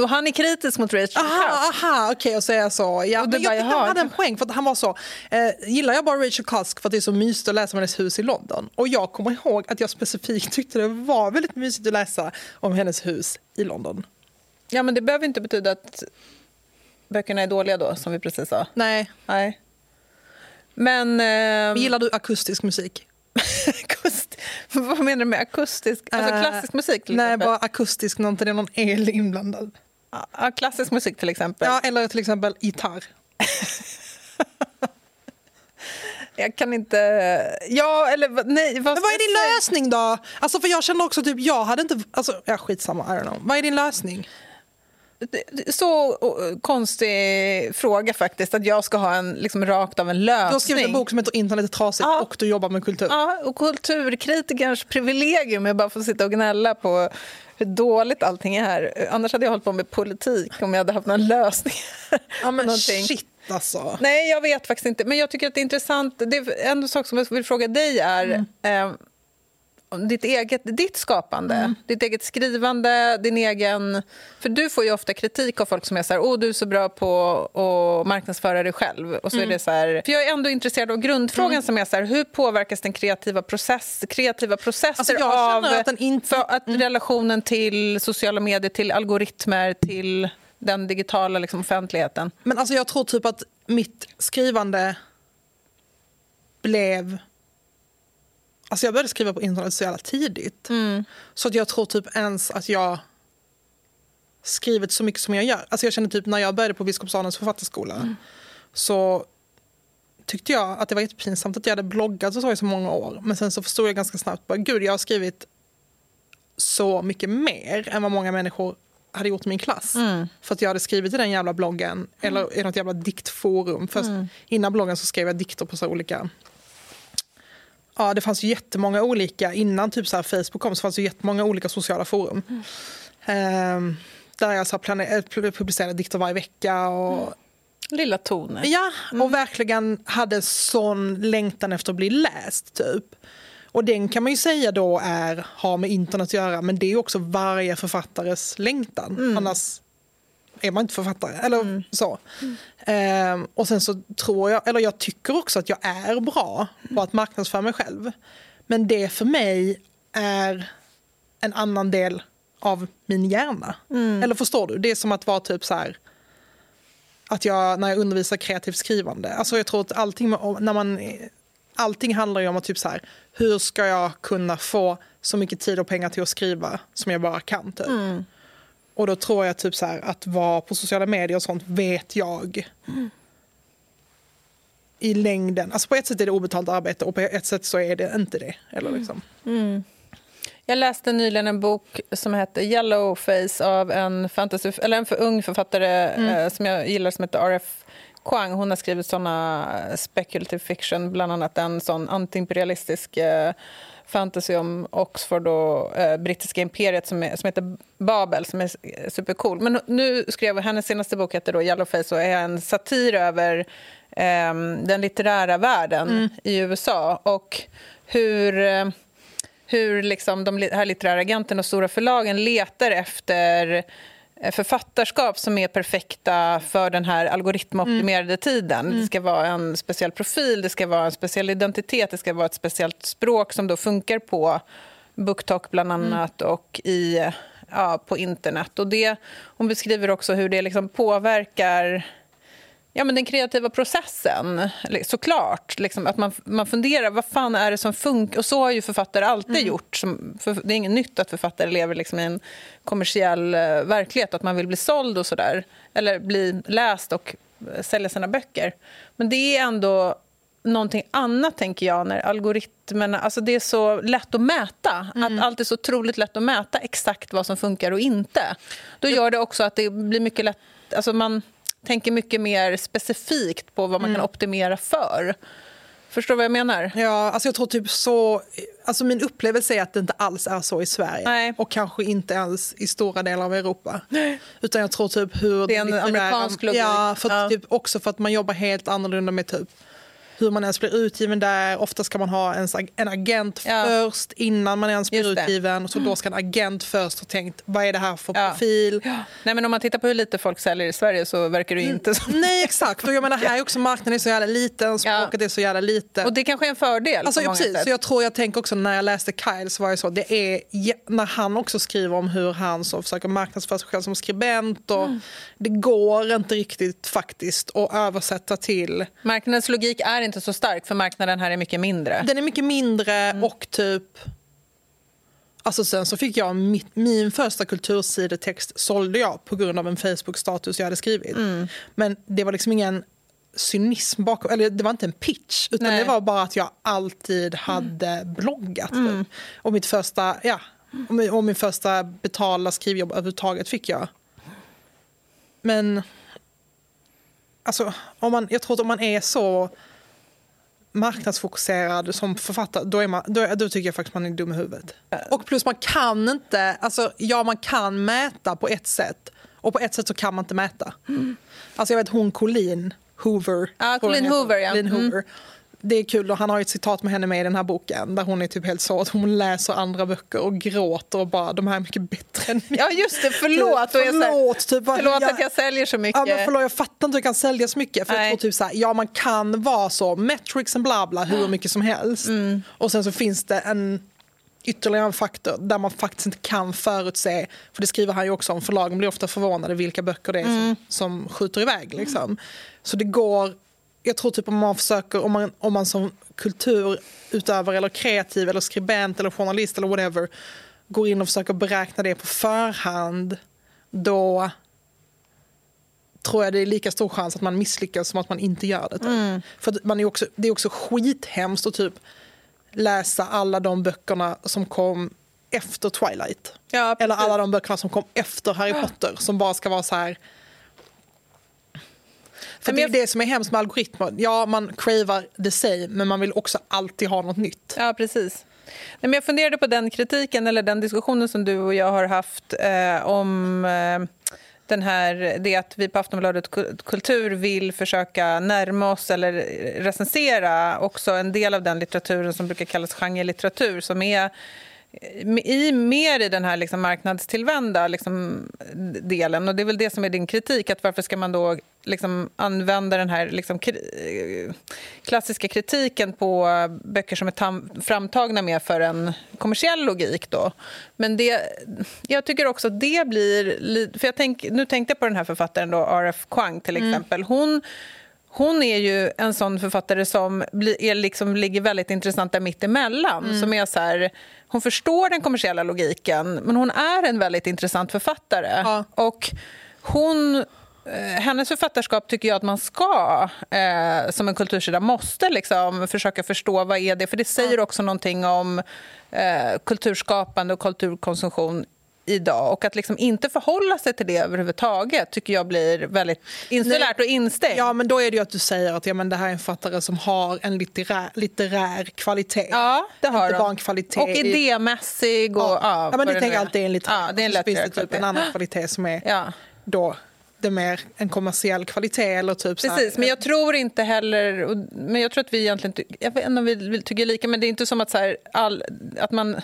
Och han är kritisk mot Rachel aha, Cusk. Aha, okej, okay, och så är jag så. Ja, men jag, jag hade en poäng, för att han var så. Eh, gillar jag bara Rachel Cusk för att det är så mysigt att läsa om hennes hus i London? Och jag kommer ihåg att jag specifikt tyckte det var väldigt mysigt att läsa om hennes hus i London. Ja, men det behöver inte betyda att böckerna är dåliga då, som vi precis sa. Nej. Nej. Men... Eh, Gillar du akustisk musik? Akust, vad menar du med akustisk? Alltså uh, klassisk musik till Nej, bara akustisk, inte det är någon el inblandad. Ja, klassisk musik till exempel. Ja, eller till exempel gitarr. jag kan inte... Ja, eller nej. Vad, Men vad är din lösning då? Alltså, för jag känner också typ, jag hade inte... Alltså, ja, skitsamma, I don't know. Vad är din lösning? Så konstig fråga faktiskt, att jag ska ha en liksom, rakt av en lösning. Du har skrivit en bok som heter Internet är trasigt ja. och du jobbar med kultur. Ja, och kulturkritikerns privilegium är bara att få sitta och gnälla på hur dåligt allting är här. Annars hade jag hållit på med politik om jag hade haft någon lösning. Ja, men shit alltså. Nej, jag vet faktiskt inte. Men jag tycker att det är intressant. Det är en sak som jag vill fråga dig är mm. eh, ditt eget ditt skapande, mm. ditt eget skrivande, din egen... För du får ju ofta kritik av folk som är så här, åh du är så bra på att marknadsföra dig själv. Och så mm. är det så här, för jag är ändå intresserad av grundfrågan mm. som är så här, hur påverkas den kreativa, process, kreativa processer alltså av att, den inte... att mm. relationen till sociala medier, till algoritmer, till den digitala liksom, offentligheten? Men alltså jag tror typ att mitt skrivande blev Alltså jag började skriva på internet så jävla tidigt. Mm. Så att jag tror typ ens att jag skrivit så mycket som jag gör. Alltså jag känner typ när jag började på Biskopssalens författarskola mm. så tyckte jag att det var jättepinsamt att jag hade bloggat och så i så många år. Men sen så förstod jag ganska snabbt att gud jag har skrivit så mycket mer än vad många människor hade gjort i min klass. Mm. För att jag hade skrivit i den jävla bloggen, mm. eller i något jävla diktforum. Först, mm. Innan bloggen så skrev jag dikter på så olika Ja, det fanns ju jättemånga olika, innan typ så Facebook kom så fanns det jättemånga olika sociala forum. Mm. Um, där jag så planer- publicerade dikter varje vecka. Och, mm. Lilla Tone. Ja, mm. och verkligen hade sån längtan efter att bli läst. typ. Och den kan man ju säga då är, har med internet att göra men det är också varje författares längtan. Mm. Annars är man inte författare. Eller mm. så. Mm. Ehm, och sen så tror jag, eller jag tycker också att jag är bra på att marknadsföra mig själv. Men det för mig är en annan del av min hjärna. Mm. Eller förstår du? Det är som att vara typ så här att jag, när jag undervisar kreativt skrivande, alltså jag tror att allting, när man, allting handlar ju om att typ så här, hur ska jag kunna få så mycket tid och pengar till att skriva som jag bara kan. Typ. Mm. Och då tror jag typ så här, att vara på sociala medier och sånt vet jag mm. i längden. Alltså på ett sätt är det obetalt arbete och på ett sätt så är det inte det. Eller mm. liksom. Mm. Jag läste nyligen en bok som heter Yellowface av en, fantasy, eller en för ung författare mm. eh, som jag gillar som heter R.F. Kwang. Hon har skrivit såna speculative fiction, bland annat en sån antiimperialistisk eh, fantasy om Oxford och eh, brittiska imperiet som, är, som heter Babel, som är supercool. Men nu skrev hennes senaste bok heter då Yellowface och är en satir över eh, den litterära världen Mm. i USA och hur, eh, hur liksom de här litterära agenterna och stora förlagen letar efter författarskap som är perfekta för den här algoritmoptimerade Mm. tiden. Det ska vara en speciell profil, det ska vara en speciell identitet, det ska vara ett speciellt språk som då funkar på BookTok bland Mm. annat och i, ja, på internet. Och det, hon beskriver också hur det liksom påverkar Ja, men den kreativa processen, såklart. Liksom, att man, man funderar, vad fan är det som funkar? Och så har ju författare alltid Mm. gjort. Som, för, det är inget nytt att författare lever liksom i en kommersiell eh, verklighet, att man vill bli såld och sådär. Eller bli läst och eh, sälja sina böcker. Men det är ändå någonting annat, tänker jag, när algoritmerna... Alltså det är så lätt att mäta. Mm. Att allt är så otroligt lätt att mäta exakt vad som funkar och inte. Då gör det också att det blir mycket lätt... Alltså man tänker mycket mer specifikt på vad man Mm. kan optimera för. Förstår du vad jag menar? Ja, alltså jag tror typ så... Alltså min upplevelse är att det inte alls är så i Sverige. Nej. Och kanske inte ens i stora delar av Europa. Utan jag tror typ hur... Det är en amerikansk logik. Ja, för att Ja. Typ också för att man jobbar helt annorlunda med typ hur man ens blir utgiven där. Ofta ska man ha en, en agent Ja. först innan man ens blir utgiven. Så då ska en agent först ha tänkt, vad är det här för Ja. profil? Nej, men om man tittar på hur lite folk säljer i Sverige så verkar det ju inte som... Nej, exakt. Och jag menar, här är också marknaden är så jävla liten, språket är så jävla litet. Och det kanske är en fördel Alltså, ja, precis, sätt. så jag tror jag tänker också när jag läste Kyle så var det så, det är när han också skriver om hur han så försöker marknadsföra sig själv som skribent och Mm. det går inte riktigt faktiskt att översätta till. Marknadens logik är inte så stark, för marknaden här är mycket mindre. Den är mycket mindre Mm. och typ Alltså sen så fick jag mitt, min första kultursidetext sålde jag på grund av en Facebook-status jag hade skrivit. Mm. Men det var liksom ingen cynism bakom, eller det var inte en pitch utan Nej. det var bara att jag alltid hade bloggat. Mm. Typ. Och mitt första, ja, och min, och min första betalda skrivjobb överhuvudtaget fick jag. Men alltså, om man, jag tror att om man är så marknadsfokuserad som författare, då, är man, då, då tycker jag faktiskt man är dum i huvudet. Och plus man kan inte, alltså ja man kan mäta på ett sätt och på ett sätt så kan man inte mäta. Alltså jag vet hon Colleen Hoover. Jag Colleen. Hoover, ja. Colleen Mm. Det är kul och han har ett citat med henne med i den här boken där hon är typ helt så att hon läser andra böcker och gråter och bara de här är mycket bättre än min. Ja, just det. Förlåt. Säger- Förlåt, typ, vad- förlåt jag- att jag säljer så mycket. Ja, men förlåt, jag fattar inte hur jag kan sälja så mycket. För jag tror typ så här, ja man kan vara så, metrics and bla bla hur mycket som helst. Mm. Och sen så finns det en ytterligare en faktor där man faktiskt inte kan förutse, för det skriver han ju också om, förlagen blir ofta förvånade vilka böcker det är Mm. som, som skjuter iväg. Liksom. Så det går, jag tror typ om man försöker, om man, om man som kulturutövare eller kreativ eller skribent eller journalist eller whatever går in och försöker beräkna det på förhand, då tror jag det är lika stor chans att man misslyckas som att man inte gör det. typ. För man är också, det är också skithemskt att typ läsa alla de böckerna som kom efter Twilight. Ja, Eller alla de böckerna som kom efter Harry Potter som bara ska vara så här... För det är det som är hemskt med algoritmer. Ja, man cravar the same, men man vill också alltid ha något nytt. Ja, precis. Nej, men jag funderade på den kritiken eller den diskussionen som du och jag har haft eh, om eh, den här, det att vi på Aftonbladet Ku- Kultur vill försöka närma oss eller recensera också en del av den litteraturen som brukar kallas genrelitteratur som är i, mer i den här liksom marknadstillvända liksom, delen. Och Det är väl det som är din kritik. att Varför ska man då liksom använda den här liksom, kri- klassiska kritiken på böcker som är framtagna mer för en kommersiell logik? Då? Men det, jag tycker också att det blir... li- För jag tänk, nu tänkte jag på den här författaren, då, R.F. Kuang, till exempel. Hon hon är ju en sån författare som är liksom, ligger väldigt intressant där mittemellan. Som är så här, hon förstår den kommersiella logiken, men hon är en väldigt intressant författare. Ja. Och hon, eh, hennes författarskap tycker jag att man ska, eh, som en kultursida, måste liksom försöka förstå vad är det För det säger också någonting om eh, kulturskapande och kulturkonsumtion idag. Och att liksom inte förhålla sig till det överhuvudtaget tycker jag blir väldigt insulärt och instängt. Ja, men då är det ju att du säger att ja, men det här är en författare som har en litterär, litterär kvalitet. Ja, det har Inte de. bara en kvalitet Och idémässig. Och, ja. ja, men vad det tänker jag alltid är en litterär. Ja, det är en litterär typ en annan kvalitet som är Ja. då det är mer en kommersiell kvalitet. Eller typ Precis, men jag tror inte heller... Men jag tror att vi egentligen... Jag vet inte om vi tycker lika, men det är inte som att, så här, all, att man...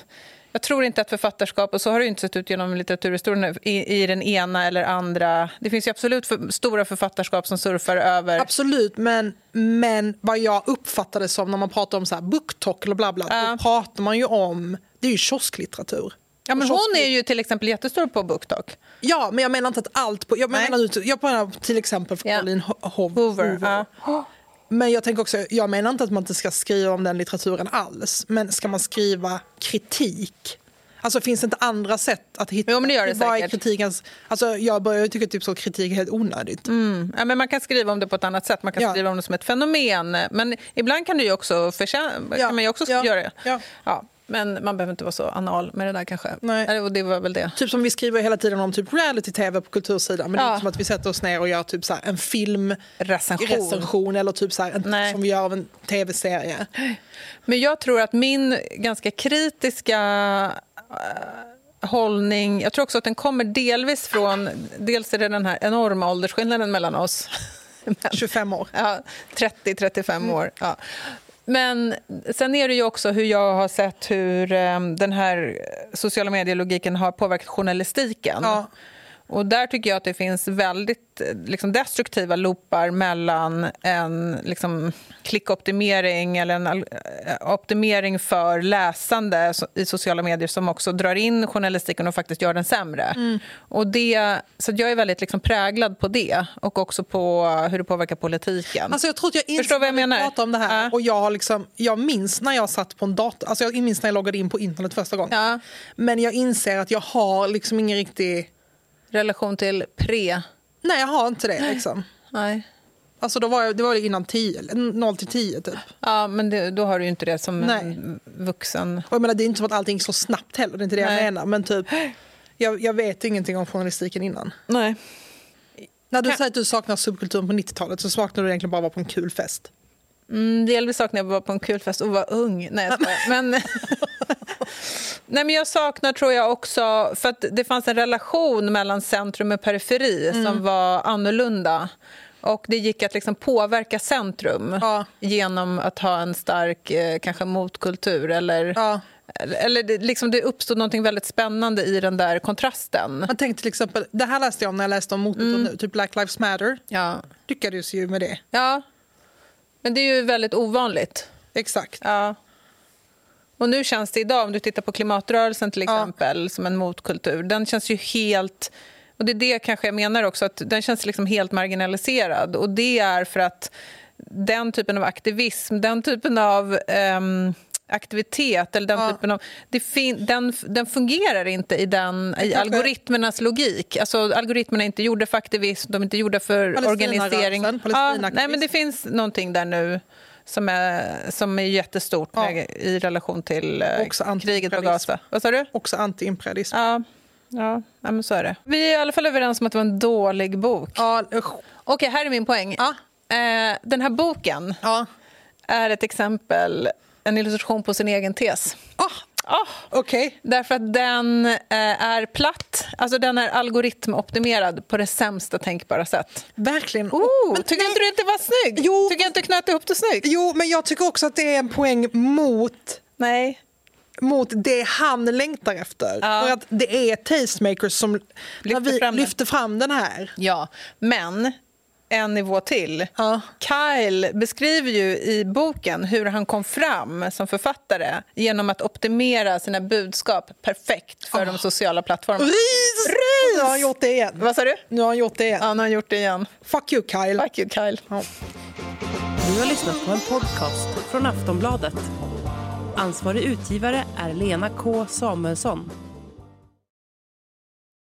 Jag tror inte att författarskap, och så har det inte sett ut genom litteraturhistorien, i, i den ena eller andra... Det finns ju absolut för, stora författarskap som surfar över... Absolut, men, men vad jag uppfattar det som när man pratar om så här booktalk eller bla bla, Ja. då pratar man ju om, det är ju kiosklitteratur. Ja, men hon är ju till exempel jättestor på BookTok. Ja, men jag menar inte att allt... På, jag, menar, jag menar till exempel för Ja. Caroline Ho- Hoover. Ja. Men jag tänker också, jag menar inte att man inte ska skriva om den litteraturen alls. Men ska man skriva kritik? Alltså finns det inte andra sätt att hitta? Jo, men det gör det vad säkert. kritikens, alltså jag börjar tycka typ så kritik är helt onödigt. Ja, men man kan skriva om det på ett annat sätt. Man kan Ja. skriva om det som ett fenomen. Men ibland kan, ju också förtjäna, Ja. kan man ju också Ja. göra det. Ja. Ja, men man behöver inte vara så anal med det där kanske. Nej. Och det var väl det. Typ som vi skriver hela tiden om typ reality-tv på kultursidan. Men det är Ja. inte som att vi sätter oss ner och gör typ så en filmrecension Recension. eller typ så en, Nej. som vi gör av en tv-serie. Men jag tror att min ganska kritiska eh, hållning... Jag tror också att den kommer delvis från... Dels är det den här enorma åldersskillnaden mellan oss. Men- 25 år. Ja, 30-35 år. Ja. Men sen är det ju också hur jag har sett hur ehm, den här sociala medielogiken har påverkat journalistiken. Ja. Och där tycker jag att det finns väldigt liksom, destruktiva loopar mellan en liksom, klickoptimering eller en eh, optimering för läsande i sociala medier som också drar in journalistiken och faktiskt gör den sämre. Och det, så jag är väldigt liksom, präglad på det och också på hur det påverkar politiken. Alltså jag tror att jag Förstår vad jag menar? pratar om det här. Ja. Och jag, har liksom, jag minns när jag satt på en dator, alltså jag minns när jag loggade in på internet första gången. Ja. Men jag inser att jag har liksom ingen riktig... relation till pre... Nej, jag har inte det. Liksom. Nej. Alltså då var jag, det var innan 10, eller 0 till 10 typ. Ja, men det, då har du ju inte det som Nej. en vuxen... Och jag menar, det är inte som att allting gick så snabbt heller, det är inte det Nej. jag menar. Men typ, jag, jag vet ingenting om journalistiken innan. Nej. När du säger att du saknar subkulturen på 90-talet så saknar du egentligen bara vara på en kul fest. Mm, delvis saknar jag att vara på en kul fest och vara ung. Nej, jag skojar. men, Nej, men jag saknar, tror jag, också... För att det fanns en relation mellan centrum och periferi Mm. som var annorlunda. Och det gick att liksom påverka centrum Ja. genom att ha en stark eh, kanske motkultur. Eller, Ja. eller, det, liksom det uppstod något väldigt spännande i den där kontrasten. Man tänker till exempel, det här läste jag om när jag läste om motkultur nu, typ Black Lives Matter. Ja. Lyckades ju med det. ja, men det är ju väldigt ovanligt. Exakt. Ja. Och nu känns det idag, om du tittar på klimatrörelsen till Ja. exempel, som en motkultur, den känns ju helt... Och det är det kanske jag menar också, att den känns liksom helt marginaliserad. Och det är för att den typen av aktivism, den typen av ehm, aktivitet, eller den Ja. typen av... Den, den fungerar inte i, den, i algoritmernas logik. Alltså, algoritmerna är inte gjorda för aktivism, de är inte gjorda för organisering. Ja, nej, men det finns någonting där nu som är, som är jättestort Ja. med, i relation till eh, Också kriget på. Gaza. Vad sa du? Också antiimperialism. Ja, ja, men så är det. Vi är i alla fall överens om att det var en dålig bok. Ja. Okej, här är min poäng. Ja. Eh, den här boken ja. är ett exempel, en illustration på sin egen tes. Ah, Ah, Okej. Därför att den eh, är platt, alltså den är algoritmoptimerad på det sämsta tänkbara sätt. Verkligen. Oh, Men tycker nej. inte du att det var snyggt? Jo. Tycker jag inte knöt ihop det snyggt? Jo, men jag tycker också att det är en poäng mot Nej. mot det han längtar efter. Ja. För att det är tastemakers som Lyfter vi fram lyfter fram den här. Ja, men en nivå till. Ja. Kyle beskriver ju i boken hur han kom fram som författare genom att optimera sina budskap perfekt för de sociala plattformarna. Ris! Nu har han gjort det igen. Vad sa du? Nu har han gjort det igen. Ja, han har gjort det igen. Fuck you Kyle. Fuck you, Kyle. Ja. Du har lyssnat på en podcast från Aftonbladet. Ansvarig utgivare är Lena K Samuelsson.